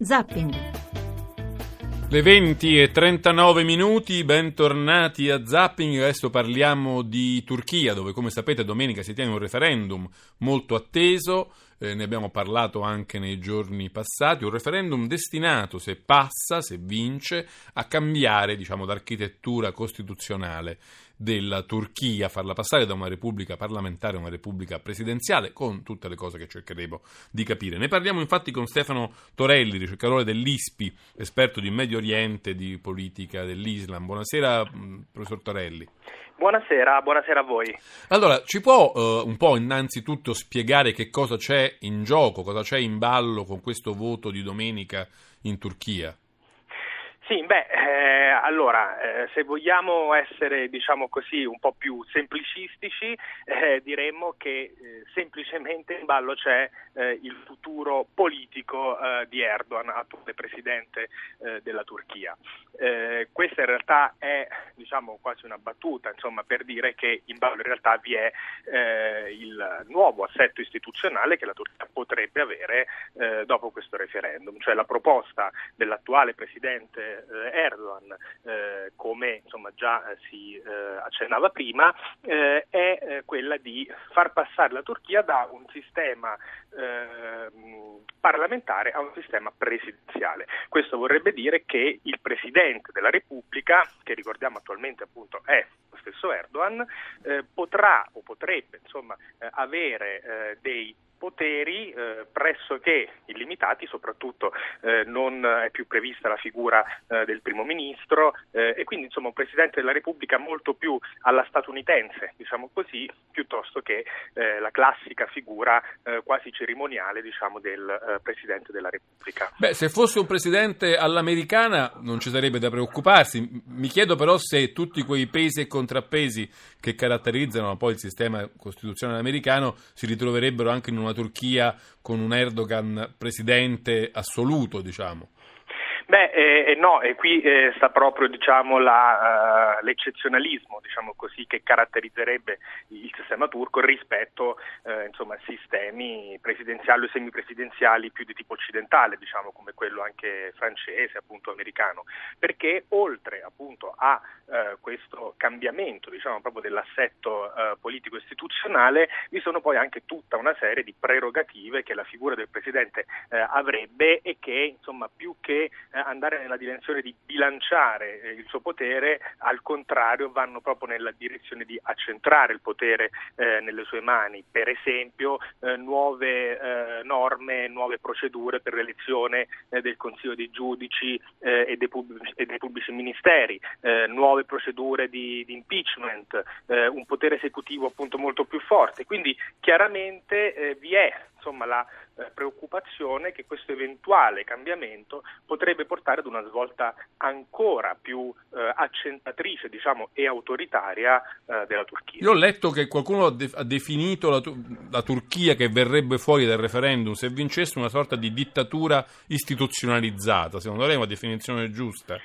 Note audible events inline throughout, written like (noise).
Zapping. Le 20 e 39 minuti, bentornati a Zapping. Adesso parliamo di Turchia, dove come sapete domenica si tiene un referendum molto atteso. Eh, ne abbiamo parlato anche nei giorni passati, un referendum destinato, se passa, se vince, a cambiare diciamo, l'architettura costituzionale della Turchia, farla passare da una repubblica parlamentare a una repubblica presidenziale, con tutte le cose che cercheremo di capire. Ne parliamo infatti con Stefano Torelli, ricercatore dell'ISPI, esperto di Medio Oriente, di politica dell'Islam. Buonasera, professor Torelli. Buonasera, buonasera a voi. Allora, ci può uh, un po' innanzitutto spiegare che cosa c'è in gioco, cosa c'è in ballo con questo voto di domenica in Turchia? Sì, beh, eh, allora, eh, se vogliamo essere, diciamo così, un po' più semplicistici, eh, diremmo che eh, semplicemente in ballo c'è eh, il futuro politico eh, di Erdogan, attuale presidente della Turchia. questa in realtà è, diciamo, quasi una battuta, insomma, per dire che in ballo in realtà vi è il nuovo assetto istituzionale che la Turchia potrebbe avere dopo questo referendum, cioè la proposta dell'attuale presidente Erdogan, eh, come insomma, già eh, si accennava prima, è quella di far passare la Turchia da un sistema parlamentare a un sistema presidenziale. Questo vorrebbe dire che il Presidente della Repubblica, che ricordiamo attualmente appunto è lo stesso Erdogan, eh, potrà o potrebbe insomma, eh, avere eh, dei poteri eh, pressoché illimitati, soprattutto eh, non è più prevista la figura eh, del primo ministro eh, e quindi insomma un Presidente della Repubblica molto più alla statunitense, diciamo così, piuttosto che eh, la classica figura eh, quasi cerimoniale diciamo, del Presidente della Repubblica. Beh, se fosse un Presidente all'americana non ci sarebbe da preoccuparsi, mi chiedo però se tutti quei pesi e contrappesi che caratterizzano poi il sistema costituzionale americano si ritroverebbero anche in una Turchia con un Erdogan presidente assoluto, diciamo. Beh, eh, no, e qui eh, sta proprio diciamo, la, uh, l'eccezionalismo diciamo così, che caratterizzerebbe il sistema turco rispetto eh, a sistemi presidenziali o semipresidenziali più di tipo occidentale, diciamo, come quello anche francese, appunto americano, perché oltre appunto a uh, questo cambiamento diciamo, proprio dell'assetto uh, politico istituzionale, vi sono poi anche tutta una serie di prerogative che la figura del Presidente avrebbe e che insomma, più che eh, andare nella direzione di bilanciare eh, il suo potere, al contrario vanno proprio nella direzione di accentrare il potere eh, nelle sue mani, per esempio eh, nuove eh, norme, nuove procedure per l'elezione eh, del Consiglio dei giudici e dei, pubblici, e, dei pubblici, ministeri, nuove procedure di, di impeachment, un potere esecutivo appunto molto più forte. Quindi chiaramente vi è insomma, la eh, preoccupazione che questo eventuale cambiamento potrebbe portare ad una svolta ancora più eh, accentatrice diciamo, e autoritaria eh, della Turchia. Io ho letto che qualcuno ha, de- ha definito la, la, Turchia che verrebbe fuori dal referendum se vincesse una sorta di dittatura istituzionalizzata. Secondo lei è una definizione giusta?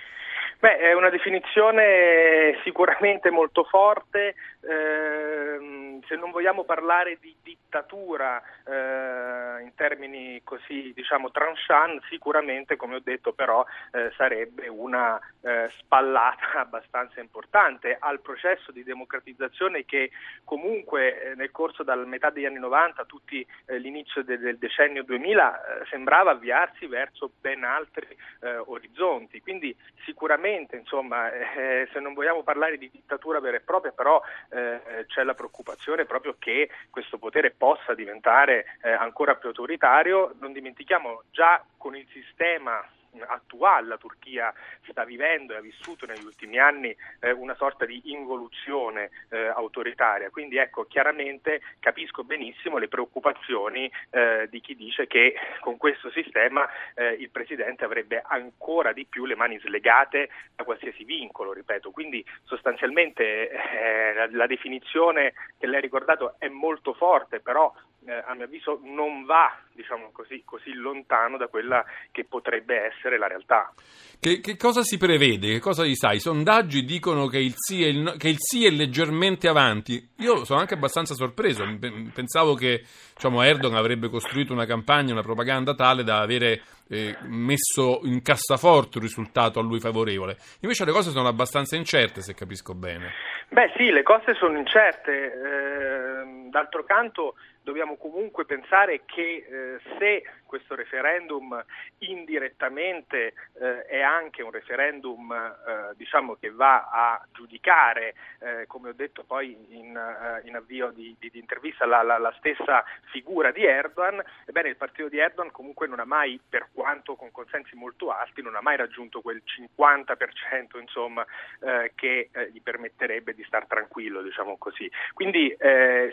Beh, è una definizione sicuramente molto forte. Ehm, se non vogliamo parlare di dittatura eh, in termini così diciamo tranchant, sicuramente come ho detto però eh, sarebbe una eh, spallata (laughs) abbastanza importante al processo di democratizzazione che comunque eh, nel corso dalla metà degli anni 90 tutti eh, l'inizio de- del decennio 2000 eh, sembrava avviarsi verso ben altri orizzonti. Quindi sicuramente insomma (laughs) se non vogliamo parlare di dittatura vera e propria però eh, c'è la preoccupazione proprio che questo potere possa diventare eh, ancora più autoritario. Non dimentichiamo già con il sistema attuale la Turchia sta vivendo e ha vissuto negli ultimi anni eh, una sorta di involuzione eh, autoritaria. Quindi ecco, chiaramente capisco benissimo le preoccupazioni eh, di chi dice che con questo sistema eh, il Presidente avrebbe ancora di più le mani slegate da qualsiasi vincolo, ripeto. Quindi sostanzialmente eh, la, la definizione che lei ha ricordato è molto forte, però eh, a mio avviso non va diciamo così, così, lontano da quella che potrebbe essere la realtà. Che, che cosa si prevede? Che cosa gli sai? I sondaggi dicono che il, sì è il, che il sì è leggermente avanti. Io sono anche abbastanza sorpreso. Pensavo che diciamo, Erdogan avrebbe costruito una campagna, una propaganda tale da avere eh, messo in cassaforte un risultato a lui favorevole. Invece le cose sono abbastanza incerte, se capisco bene. Beh sì, le cose sono incerte. Eh, d'altro canto dobbiamo comunque pensare che eh, se questo referendum indirettamente eh, è anche un referendum eh, diciamo che va a giudicare, eh, come ho detto poi in, eh, in avvio di, di, di intervista, la, la, la, stessa figura di Erdogan, ebbene il partito di Erdogan comunque non ha mai, per quanto con consensi molto alti, non ha mai raggiunto quel 50% insomma, eh, che gli permetterebbe di star tranquillo, diciamo così. Quindi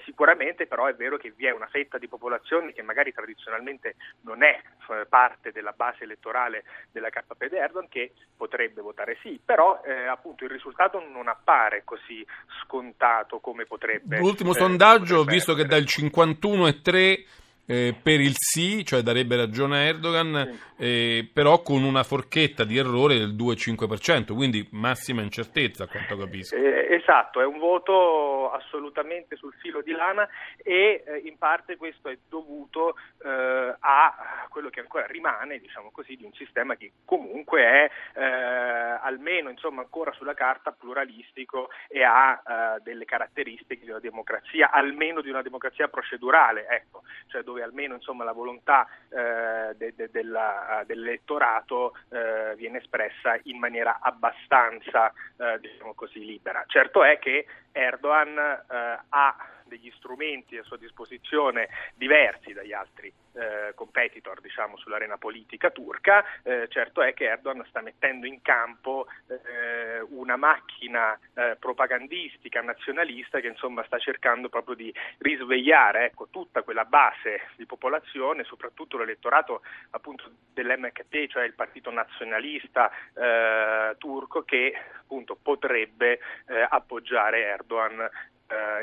sicuramente però è vero che vi è una fetta di popolazione che magari tradizionalmente non è eh, parte della base elettorale della KP di Erdogan che potrebbe votare sì, però eh, appunto il risultato non appare così scontato come potrebbe. L'ultimo eh, sondaggio, potrebbe visto essere. che dal 51,3 eh, per il sì, cioè darebbe ragione a Erdogan, sì. eh, però con una forchetta di errore del 2,5%, quindi massima incertezza a quanto capisco. Eh, esatto, è un voto assolutamente sul filo di lana e eh, in parte questo è dovuto eh, a quello che ancora rimane, diciamo così, di un sistema che comunque è eh, almeno insomma, ancora sulla carta pluralistico e ha delle caratteristiche di una democrazia, almeno di una democrazia procedurale, ecco, cioè dove dove almeno insomma, la volontà eh, de, de, della, dell'elettorato eh, viene espressa in maniera abbastanza eh, diciamo così, libera. Certo è che Erdogan eh, ha degli strumenti a sua disposizione diversi dagli altri eh, competitor diciamo, sull'arena politica turca, eh, certo è che Erdogan sta mettendo in campo eh, una macchina eh, propagandistica nazionalista che insomma, sta cercando proprio di risvegliare ecco, tutta quella base di popolazione, soprattutto l'elettorato appunto dell'MKT, cioè il partito nazionalista eh, turco che appunto potrebbe eh, appoggiare Erdogan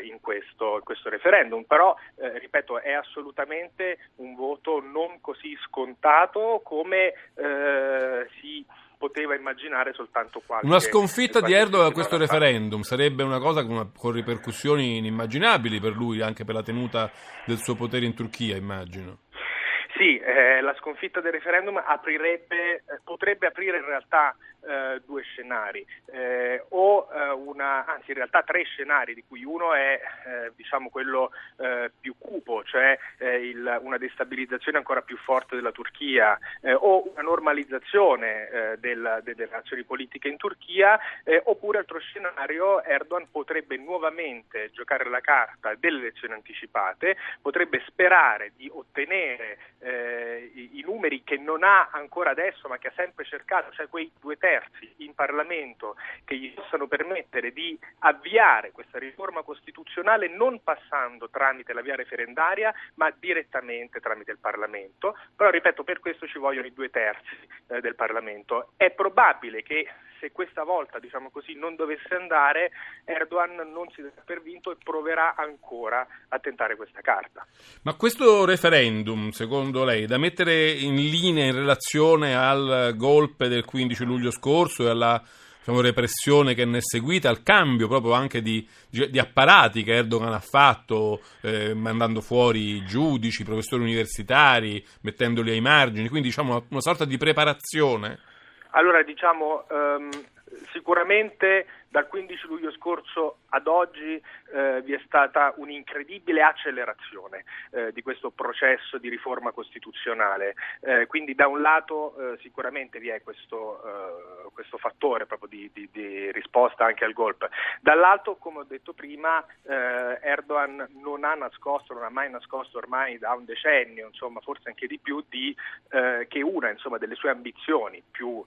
in, questo, in, questo, referendum, però eh, ripeto è assolutamente un voto non così scontato come eh, si poteva immaginare soltanto qualche Una sconfitta di Erdogan a questo referendum sarebbe una cosa con, con ripercussioni inimmaginabili per lui, anche per la tenuta del suo potere in Turchia, immagino. Sì, eh, la sconfitta del referendum aprirebbe, eh, potrebbe aprire in realtà eh, due scenari, eh, o eh, una, anzi in realtà tre scenari, di cui uno è eh, diciamo quello più cupo, cioè il, una destabilizzazione ancora più forte della Turchia, o una normalizzazione del, delle relazioni politiche in Turchia, oppure altro scenario, Erdogan potrebbe nuovamente giocare la carta delle elezioni anticipate, potrebbe sperare di ottenere i, i numeri che non ha ancora adesso ma che ha sempre cercato, cioè quei due terzi in Parlamento che gli possano permettere di avviare questa riforma costituzionale non passando tramite la via referendaria ma direttamente tramite il Parlamento. Però ripeto, per questo ci vogliono i due terzi eh, del Parlamento. È probabile che se questa volta diciamo così, non dovesse andare, Erdogan non si darà per vinto e proverà ancora a tentare questa carta. Ma questo referendum, secondo lei, da mettere in linea in relazione al golpe del 15 luglio scorso e alla diciamo, repressione che ne è seguita, al cambio proprio anche di, di apparati che Erdogan ha fatto, eh, mandando fuori giudici, professori universitari, mettendoli ai margini, quindi diciamo una, sorta di preparazione? Allora diciamo um, sicuramente dal 15 luglio scorso ad oggi eh, vi è stata un'incredibile accelerazione eh, di questo processo di riforma costituzionale. Eh, quindi da un lato eh, sicuramente vi è questo, eh, questo fattore proprio di, di, di, risposta anche al golpe. Dall'altro, come ho detto prima, eh, Erdogan non ha nascosto, non ha mai nascosto ormai da un decennio, insomma, forse anche di più, di, che una insomma, delle sue ambizioni più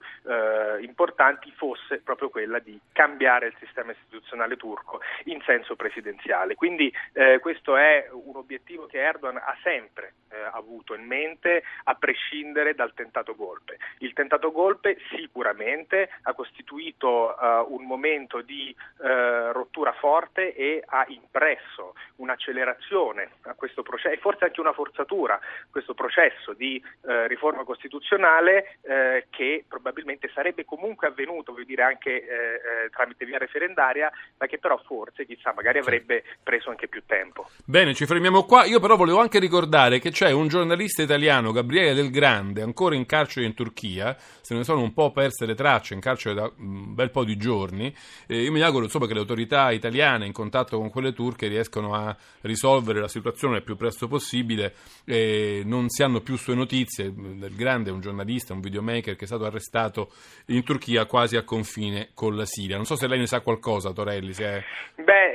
importanti fosse fosse proprio quella di cambiare il sistema istituzionale turco in senso presidenziale. Quindi eh, questo è un obiettivo che Erdogan ha sempre eh, avuto in mente a prescindere dal tentato golpe. Il tentato golpe sicuramente ha costituito eh, un momento di eh, rottura forte e ha impresso un'accelerazione a questo processo e forse anche una forzatura a questo processo di eh, riforma costituzionale eh, che probabilmente sarebbe comunque avvenuto, voglio dire anche eh, eh, tramite via referendaria, ma che però forse chissà magari avrebbe preso anche più tempo. Bene, ci fermiamo qua. Io però volevo anche ricordare che c'è un giornalista italiano, Gabriele Del Grande, ancora in carcere in Turchia, se ne sono un po' perse le tracce, in carcere da un bel po' di giorni. Eh, io mi auguro insomma, che le autorità italiane in contatto con quelle turche riescano a risolvere la situazione il più presto possibile. Eh, non si hanno più sue notizie. Del Grande è un giornalista, un videomaker che è stato arrestato in Turchia quasi a confine con la Siria. Non so se lei ne sa qualcosa, Torelli. È... Beh,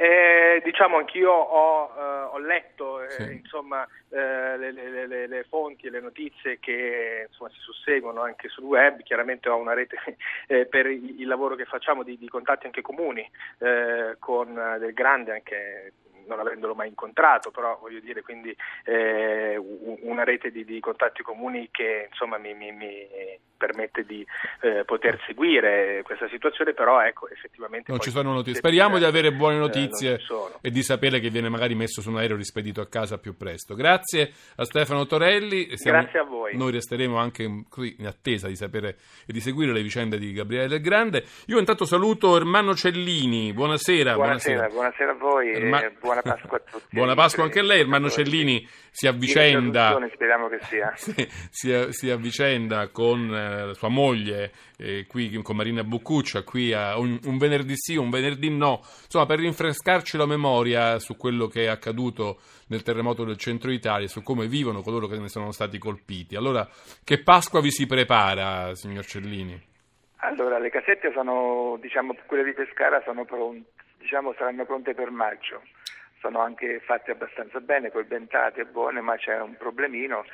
eh, diciamo anch'io ho, eh, ho letto eh, sì. insomma, eh, le, le, le, le, fonti e le notizie che insomma, si susseguono anche sul web. Chiaramente ho una rete (laughs) eh, per il, il, lavoro che facciamo di, di contatti anche comuni con Del Grande, anche non avendolo mai incontrato, però voglio dire quindi eh, una rete di, di, contatti comuni che insomma mi, mi, mi permette di eh, poter seguire questa situazione, però ecco effettivamente... Non ci sono notizie. Speriamo di avere buone eh, notizie eh, e di sapere che viene magari messo su un aereo rispedito a casa più presto. Grazie a Stefano Torelli. Siamo, Grazie a voi. Noi resteremo anche così in attesa di sapere e di seguire le vicende di Gabriele Del Grande. Io intanto saluto Ermanno Cellini. Buonasera. Buonasera, buonasera, buonasera a voi Erma... e buona Pasqua a tutti. buona Pasqua anche a lei. Ermanno Cellini si avvicenda... Speriamo che sia. (laughs) si, si avvicenda con eh, sua moglie eh, qui con Marina Buccuccia, qui a un, un, venerdì sì, un venerdì no, insomma per rinfrescarci la memoria su quello che è accaduto nel terremoto del centro Italia, su come vivono coloro che ne sono stati colpiti. Allora, che Pasqua vi si prepara, signor Cellini? Allora, le casette sono, diciamo, quelle di Pescara sono pronte, diciamo, saranno pronte per maggio sono anche fatte abbastanza bene, coibentate buone, ma c'è un problemino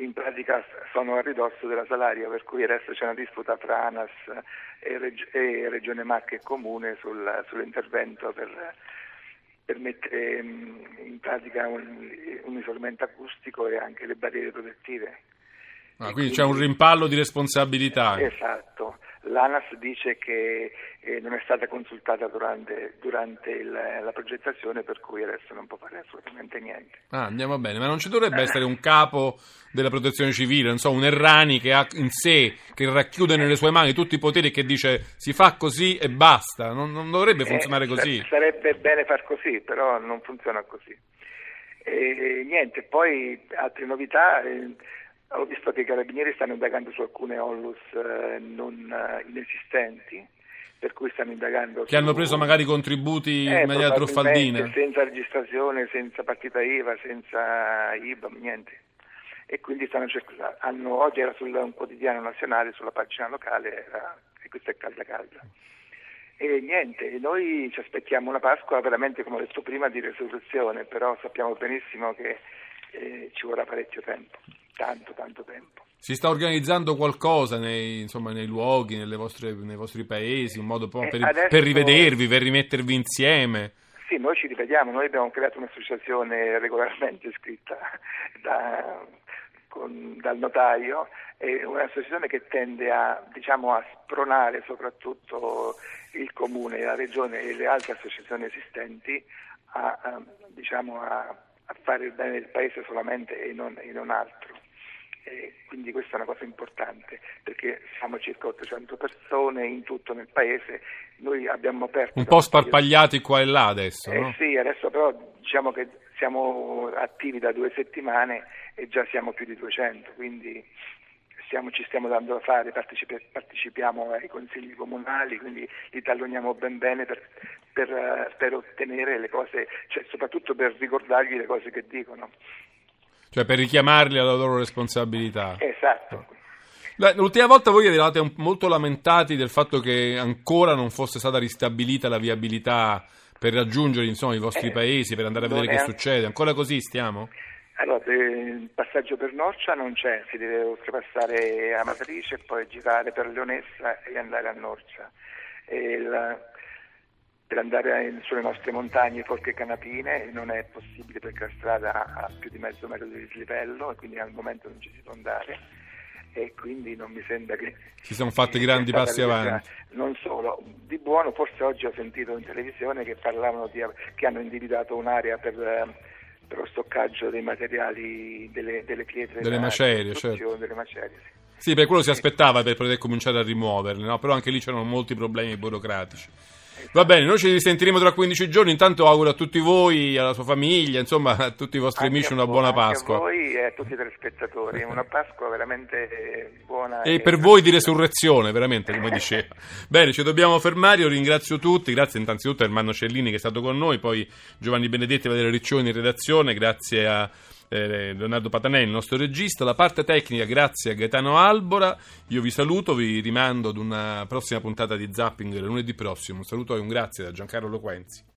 in pratica sono a ridosso della Salaria, per cui adesso c'è una disputa tra ANAS e, Reg- e Regione Marche e Comune sul, sull'intervento per, per mettere mm, in pratica un, un, isolamento acustico e anche le barriere protettive. Ah, quindi, quindi c'è un rimpallo di responsabilità. Esatto. L'ANAS dice che eh, non è stata consultata durante, durante il, la progettazione, per cui adesso non può fare assolutamente niente. Ah, andiamo bene, ma non ci dovrebbe essere un capo della protezione civile, non so, un Errani che ha in sé, che racchiude nelle sue mani tutti i poteri e che dice si fa così e basta, non, non dovrebbe eh, funzionare eh, così. Sarebbe bene far così, però non funziona così. E, niente, poi altre novità. Eh, ho visto che i carabinieri stanno indagando su alcune onlus eh, non eh, inesistenti, per cui stanno indagando. Che su... hanno preso magari contributi eh, in maniera truffaldina? Senza registrazione, senza partita IVA, senza IBAM, niente. E quindi stanno cercando. Hanno, oggi era su un quotidiano nazionale, sulla pagina locale, era, e questa è calda calda. E niente, noi ci aspettiamo una Pasqua veramente, come ho detto prima, di resurrezione, però sappiamo benissimo che eh, ci vorrà parecchio tempo tanto, tanto tempo. Si sta organizzando qualcosa nei, insomma, nei luoghi, vostre, nei vostri paesi, un modo eh, per, adesso, per, rivedervi, per rimettervi insieme? Sì, noi ci rivediamo, noi abbiamo creato un'associazione regolarmente iscritta da, con, dal notaio, è un'associazione che tende a, diciamo, a spronare soprattutto il comune, la regione e le altre associazioni esistenti a, a, diciamo, a fare il bene del paese solamente e non, e non altro. E quindi questa è una cosa importante perché siamo circa 800 persone in tutto nel paese, noi abbiamo aperto... Un po' sparpagliati qua e là adesso, eh no? Sì, adesso però diciamo che siamo attivi da due settimane e già siamo più di 200, quindi stiamo, ci stiamo dando da fare, partecipi- partecipiamo ai consigli comunali, quindi li talloniamo ben bene per, per, per ottenere le cose, cioè soprattutto per ricordargli le cose che dicono. Cioè per richiamarli alla loro responsabilità. Esatto. L'ultima volta voi eravate molto lamentati del fatto che ancora non fosse stata ristabilita la viabilità per raggiungere insomma, i vostri eh, paesi, per andare a vedere che succede. Ancora così stiamo? Allora, il passaggio per Norcia non c'è, si deve oltrepassare a Matrice e poi girare per Leonessa e andare a Norcia. il, per andare sulle nostre montagne Forche Canapine non è possibile perché la strada ha più di mezzo metro di dislivello e quindi al momento non ci si può andare e quindi non mi sembra che si sono fatti grandi passi avanti. Non solo, di buono forse oggi ho sentito in televisione che parlavano di, che hanno individuato un'area per, per lo stoccaggio dei materiali, delle, delle pietre, delle macerie, certo. delle macerie sì. sì. per quello si aspettava per poter cominciare a rimuoverle, no? però anche lì c'erano molti problemi burocratici. Va bene, noi ci risentiremo tra 15 giorni. Intanto auguro a tutti voi, alla sua famiglia, insomma a tutti i vostri anche amici una buona Pasqua. A voi e a tutti i telespettatori, una Pasqua veramente buona. E, e per voi di resurrezione, veramente, come diceva. (laughs) bene, ci dobbiamo fermare. Io ringrazio tutti. Grazie innanzitutto a Ermanno Cellini che è stato con noi, poi Giovanni Benedetti, Valerio Riccioni in redazione. Grazie a eh, Leonardo Patanelli, il nostro regista, la parte tecnica grazie a Gaetano Albora, io vi saluto, vi rimando ad una prossima puntata di Zapping lunedì prossimo, un saluto e un grazie da Giancarlo Loquenzi.